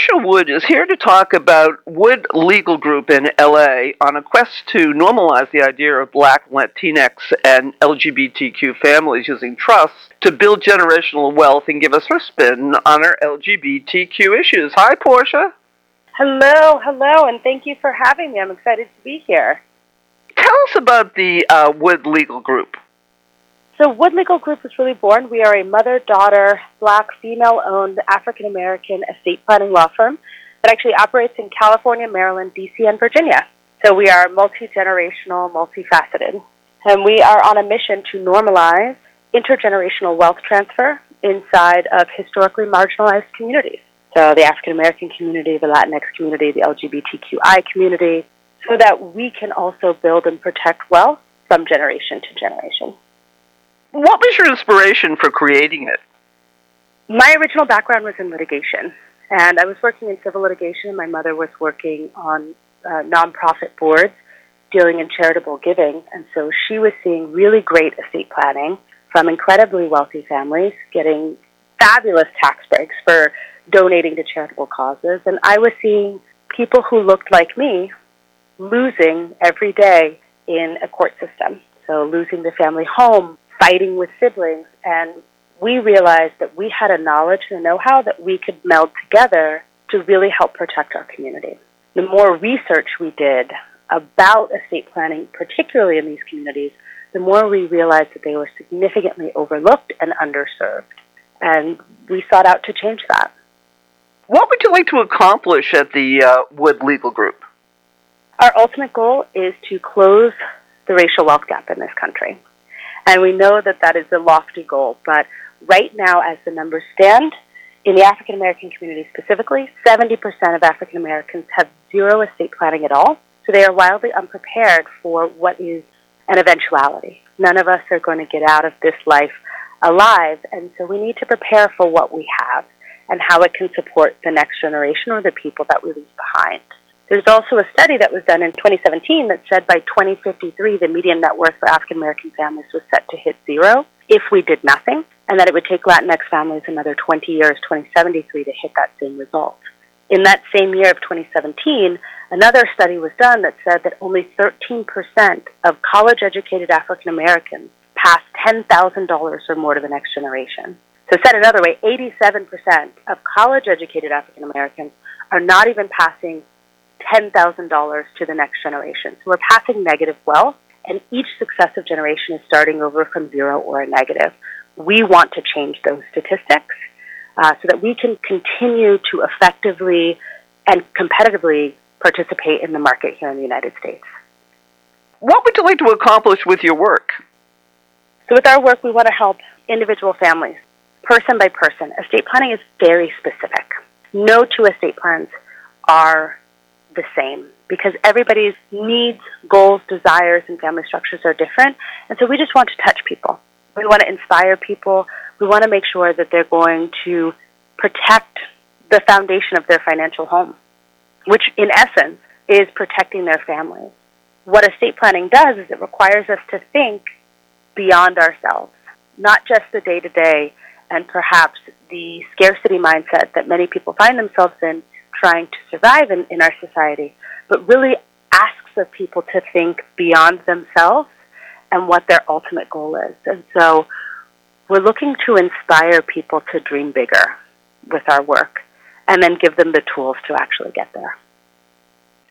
Portia Wood is here to talk about Wood Legal Group in LA on a quest to normalize the idea of black, Latinx, and LGBTQ families using trusts to build generational wealth and give us her spin on our LGBTQ issues. Hi, Portia. Hello, hello, and thank you for having me. I'm excited to be here. Tell us about the uh, Wood Legal Group. So, Wood Legal Group was really born. We are a mother daughter, black, female owned African American estate planning law firm that actually operates in California, Maryland, DC, and Virginia. So, we are multi generational, multifaceted. And we are on a mission to normalize intergenerational wealth transfer inside of historically marginalized communities. So, the African American community, the Latinx community, the LGBTQI community, so that we can also build and protect wealth from generation to generation. What was your inspiration for creating it? My original background was in litigation, and I was working in civil litigation. and My mother was working on uh, nonprofit boards dealing in charitable giving, and so she was seeing really great estate planning from incredibly wealthy families getting fabulous tax breaks for donating to charitable causes, and I was seeing people who looked like me losing every day in a court system. So losing the family home, fighting with siblings, and we realized that we had a knowledge and a know-how that we could meld together to really help protect our community. The more research we did about estate planning, particularly in these communities, the more we realized that they were significantly overlooked and underserved. And we sought out to change that. What would you like to accomplish at the uh, Wood Legal Group? Our ultimate goal is to close the racial wealth gap in this country. And we know that that is a lofty goal, but right now, as the numbers stand, in the African American community specifically, 70% of African Americans have zero estate planning at all. So they are wildly unprepared for what is an eventuality. None of us are going to get out of this life alive, and so we need to prepare for what we have and how it can support the next generation or the people that we leave behind. There's also a study that was done in 2017 that said by 2053 the median net worth for African American families was set to hit zero if we did nothing, and that it would take Latinx families another 20 years, 2073, to hit that same result. In that same year of 2017, another study was done that said that only 13% of college educated African Americans passed $10,000 or more to the next generation. So, said another way, 87% of college educated African Americans are not even passing $10,000 to the next generation. So we're passing negative wealth, and each successive generation is starting over from zero or a negative. We want to change those statistics uh, so that we can continue to effectively and competitively participate in the market here in the United States. What would you like to accomplish with your work? So, with our work, we want to help individual families, person by person. Estate planning is very specific. No two estate plans are the same because everybody's needs, goals, desires, and family structures are different. And so we just want to touch people. We want to inspire people. We want to make sure that they're going to protect the foundation of their financial home, which in essence is protecting their families. What estate planning does is it requires us to think beyond ourselves, not just the day to day and perhaps the scarcity mindset that many people find themselves in trying to survive in, in our society, but really asks of people to think beyond themselves and what their ultimate goal is. And so we're looking to inspire people to dream bigger with our work and then give them the tools to actually get there.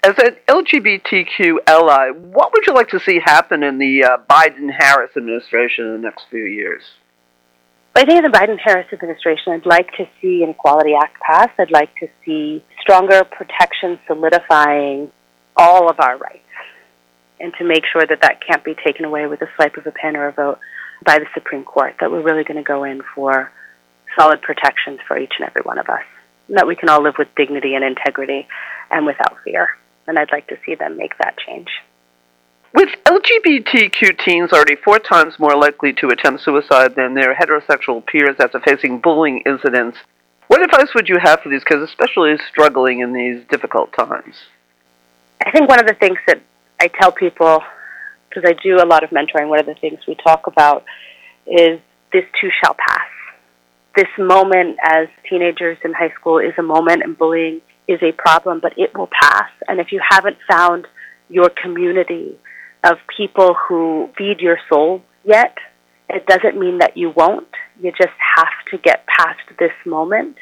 As an LGBTQ ally, what would you like to see happen in the uh, Biden Harris administration in the next few years? I think in the Biden Harris administration, I'd like to see an Equality Act passed. I'd like to see stronger protection solidifying all of our rights and to make sure that that can't be taken away with a swipe of a pen or a vote by the Supreme Court, that we're really going to go in for solid protections for each and every one of us, that we can all live with dignity and integrity and without fear. And I'd like to see them make that change. With LGBTQ teens already four times more likely to attempt suicide than their heterosexual peers after facing bullying incidents, what advice would you have for these kids, especially struggling in these difficult times? I think one of the things that I tell people, because I do a lot of mentoring, one of the things we talk about is this too shall pass. this moment as teenagers in high school is a moment and bullying is a problem, but it will pass. And if you haven't found your community of people who feed your soul yet, it doesn't mean that you won't. You just have to get past this moment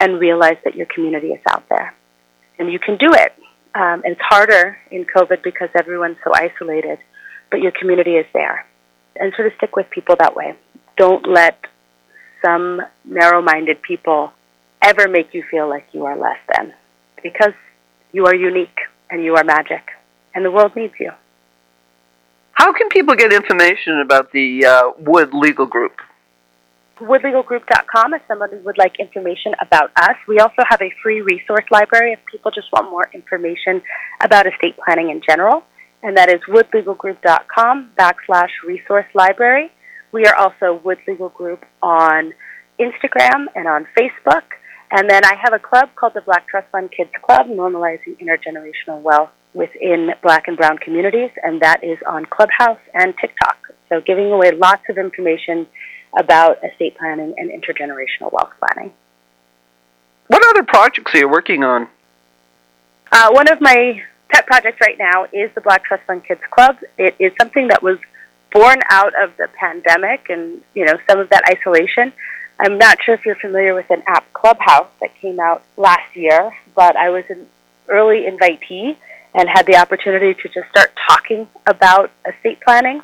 and realize that your community is out there. And you can do it. Um, and it's harder in COVID because everyone's so isolated, but your community is there. And sort of stick with people that way. Don't let some narrow minded people ever make you feel like you are less than because you are unique and you are magic and the world needs you. How can people get information about the uh, Wood Legal Group? woodlegalgroup.com if somebody would like information about us. We also have a free resource library if people just want more information about estate planning in general, and that is woodlegalgroup.com backslash resource library. We are also Wood Legal Group on Instagram and on Facebook. And then I have a club called the Black Trust Fund Kids Club, normalizing intergenerational wealth within black and brown communities, and that is on Clubhouse and TikTok. So giving away lots of information about estate planning and intergenerational wealth planning. What other projects are you working on? Uh, one of my pet projects right now is the Black Trust Fund Kids Club. It is something that was born out of the pandemic and you know some of that isolation. I'm not sure if you're familiar with an app Clubhouse that came out last year, but I was an early invitee and had the opportunity to just start talking about estate planning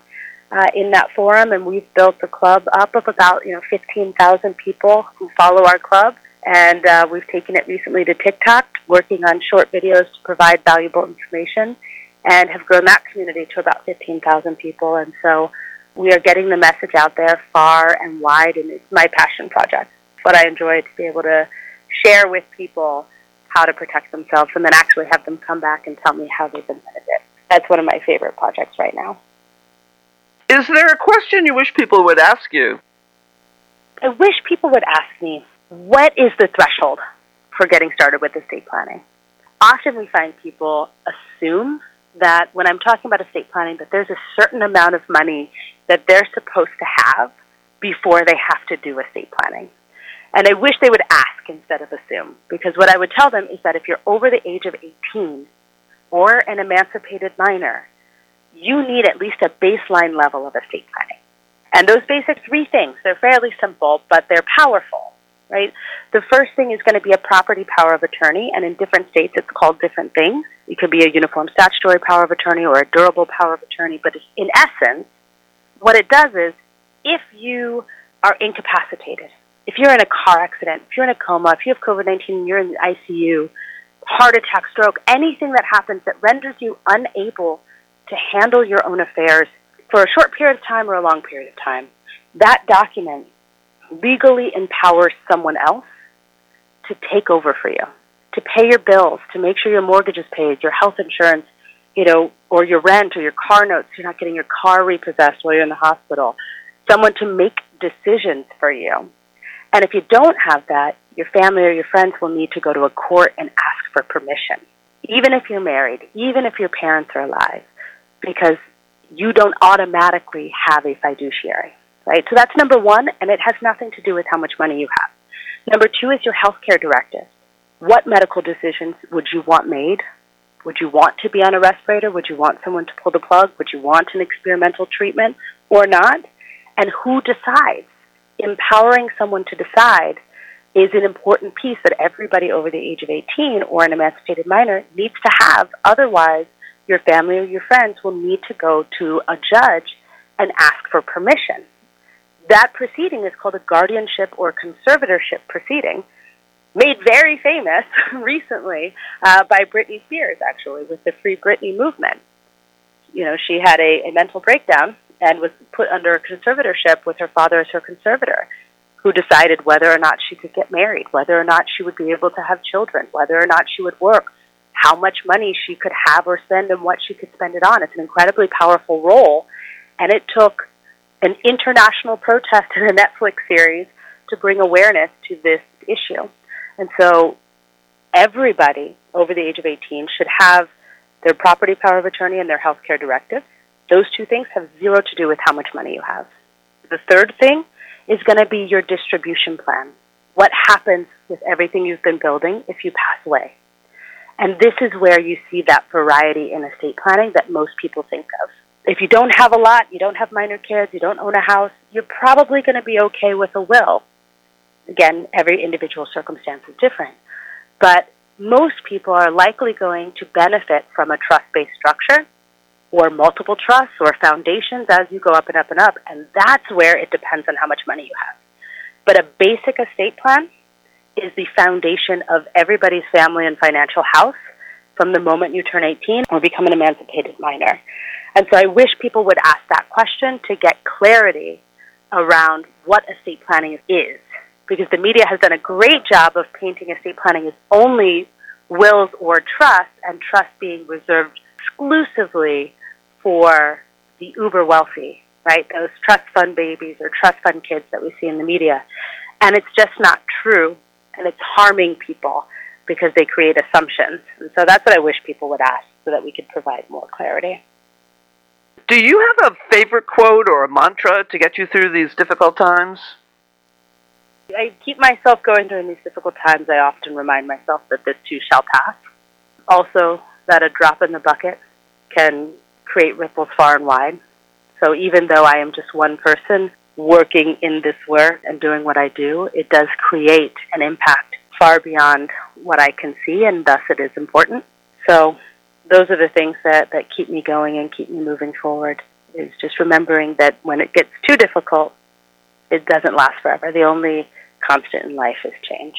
uh, in that forum. And we've built a club up of about you know 15,000 people who follow our club. And uh, we've taken it recently to TikTok, working on short videos to provide valuable information, and have grown that community to about 15,000 people. And so we are getting the message out there far and wide, and it's my passion project. What I enjoy to be able to share with people how to protect themselves and then actually have them come back and tell me how they've implemented it. That's one of my favorite projects right now. Is there a question you wish people would ask you? I wish people would ask me, what is the threshold for getting started with estate planning? Often we find people assume that when I'm talking about estate planning, that there's a certain amount of money that they're supposed to have before they have to do estate planning. And I wish they would ask instead of assume, because what I would tell them is that if you're over the age of 18 or an emancipated minor, you need at least a baseline level of estate planning. And those basic three things, they're fairly simple, but they're powerful, right? The first thing is going to be a property power of attorney, and in different states it's called different things. It could be a uniform statutory power of attorney or a durable power of attorney, but in essence, what it does is if you are incapacitated, if you're in a car accident, if you're in a coma, if you have COVID 19 and you're in the ICU, heart attack, stroke, anything that happens that renders you unable to handle your own affairs for a short period of time or a long period of time, that document legally empowers someone else to take over for you, to pay your bills, to make sure your mortgage is paid, your health insurance, you know, or your rent or your car notes, you're not getting your car repossessed while you're in the hospital. Someone to make decisions for you. And if you don't have that, your family or your friends will need to go to a court and ask for permission. Even if you're married, even if your parents are alive, because you don't automatically have a fiduciary, right? So that's number one, and it has nothing to do with how much money you have. Number two is your healthcare directive. What medical decisions would you want made? Would you want to be on a respirator? Would you want someone to pull the plug? Would you want an experimental treatment or not? And who decides? Empowering someone to decide is an important piece that everybody over the age of 18 or an emancipated minor needs to have. Otherwise, your family or your friends will need to go to a judge and ask for permission. That proceeding is called a guardianship or conservatorship proceeding, made very famous recently uh, by Britney Spears, actually, with the Free Britney movement. You know, she had a, a mental breakdown and was put under a conservatorship with her father as her conservator, who decided whether or not she could get married, whether or not she would be able to have children, whether or not she would work, how much money she could have or spend and what she could spend it on. It's an incredibly powerful role, and it took an international protest in a Netflix series to bring awareness to this issue. And so everybody over the age of 18 should have their property power of attorney and their health care directive. Those two things have zero to do with how much money you have. The third thing is going to be your distribution plan. what happens with everything you've been building if you pass away. And this is where you see that variety in estate planning that most people think of. If you don't have a lot, you don't have minor kids, you don't own a house, you're probably going to be okay with a will. Again, every individual circumstance is different. But most people are likely going to benefit from a trust based structure or multiple trusts or foundations as you go up and up and up. And that's where it depends on how much money you have. But a basic estate plan is the foundation of everybody's family and financial house from the moment you turn 18 or become an emancipated minor. And so I wish people would ask that question to get clarity around what estate planning is. Because the media has done a great job of painting estate planning as only wills or trusts, and trust being reserved exclusively for the uber wealthy, right? Those trust fund babies or trust fund kids that we see in the media. And it's just not true, and it's harming people because they create assumptions. And so that's what I wish people would ask so that we could provide more clarity. Do you have a favorite quote or a mantra to get you through these difficult times? I keep myself going during these difficult times. I often remind myself that this too shall pass. Also, that a drop in the bucket can create ripples far and wide. So even though I am just one person working in this work and doing what I do, it does create an impact far beyond what I can see, and thus it is important. So those are the things that, that keep me going and keep me moving forward is just remembering that when it gets too difficult, it doesn't last forever. The only constant in life is change.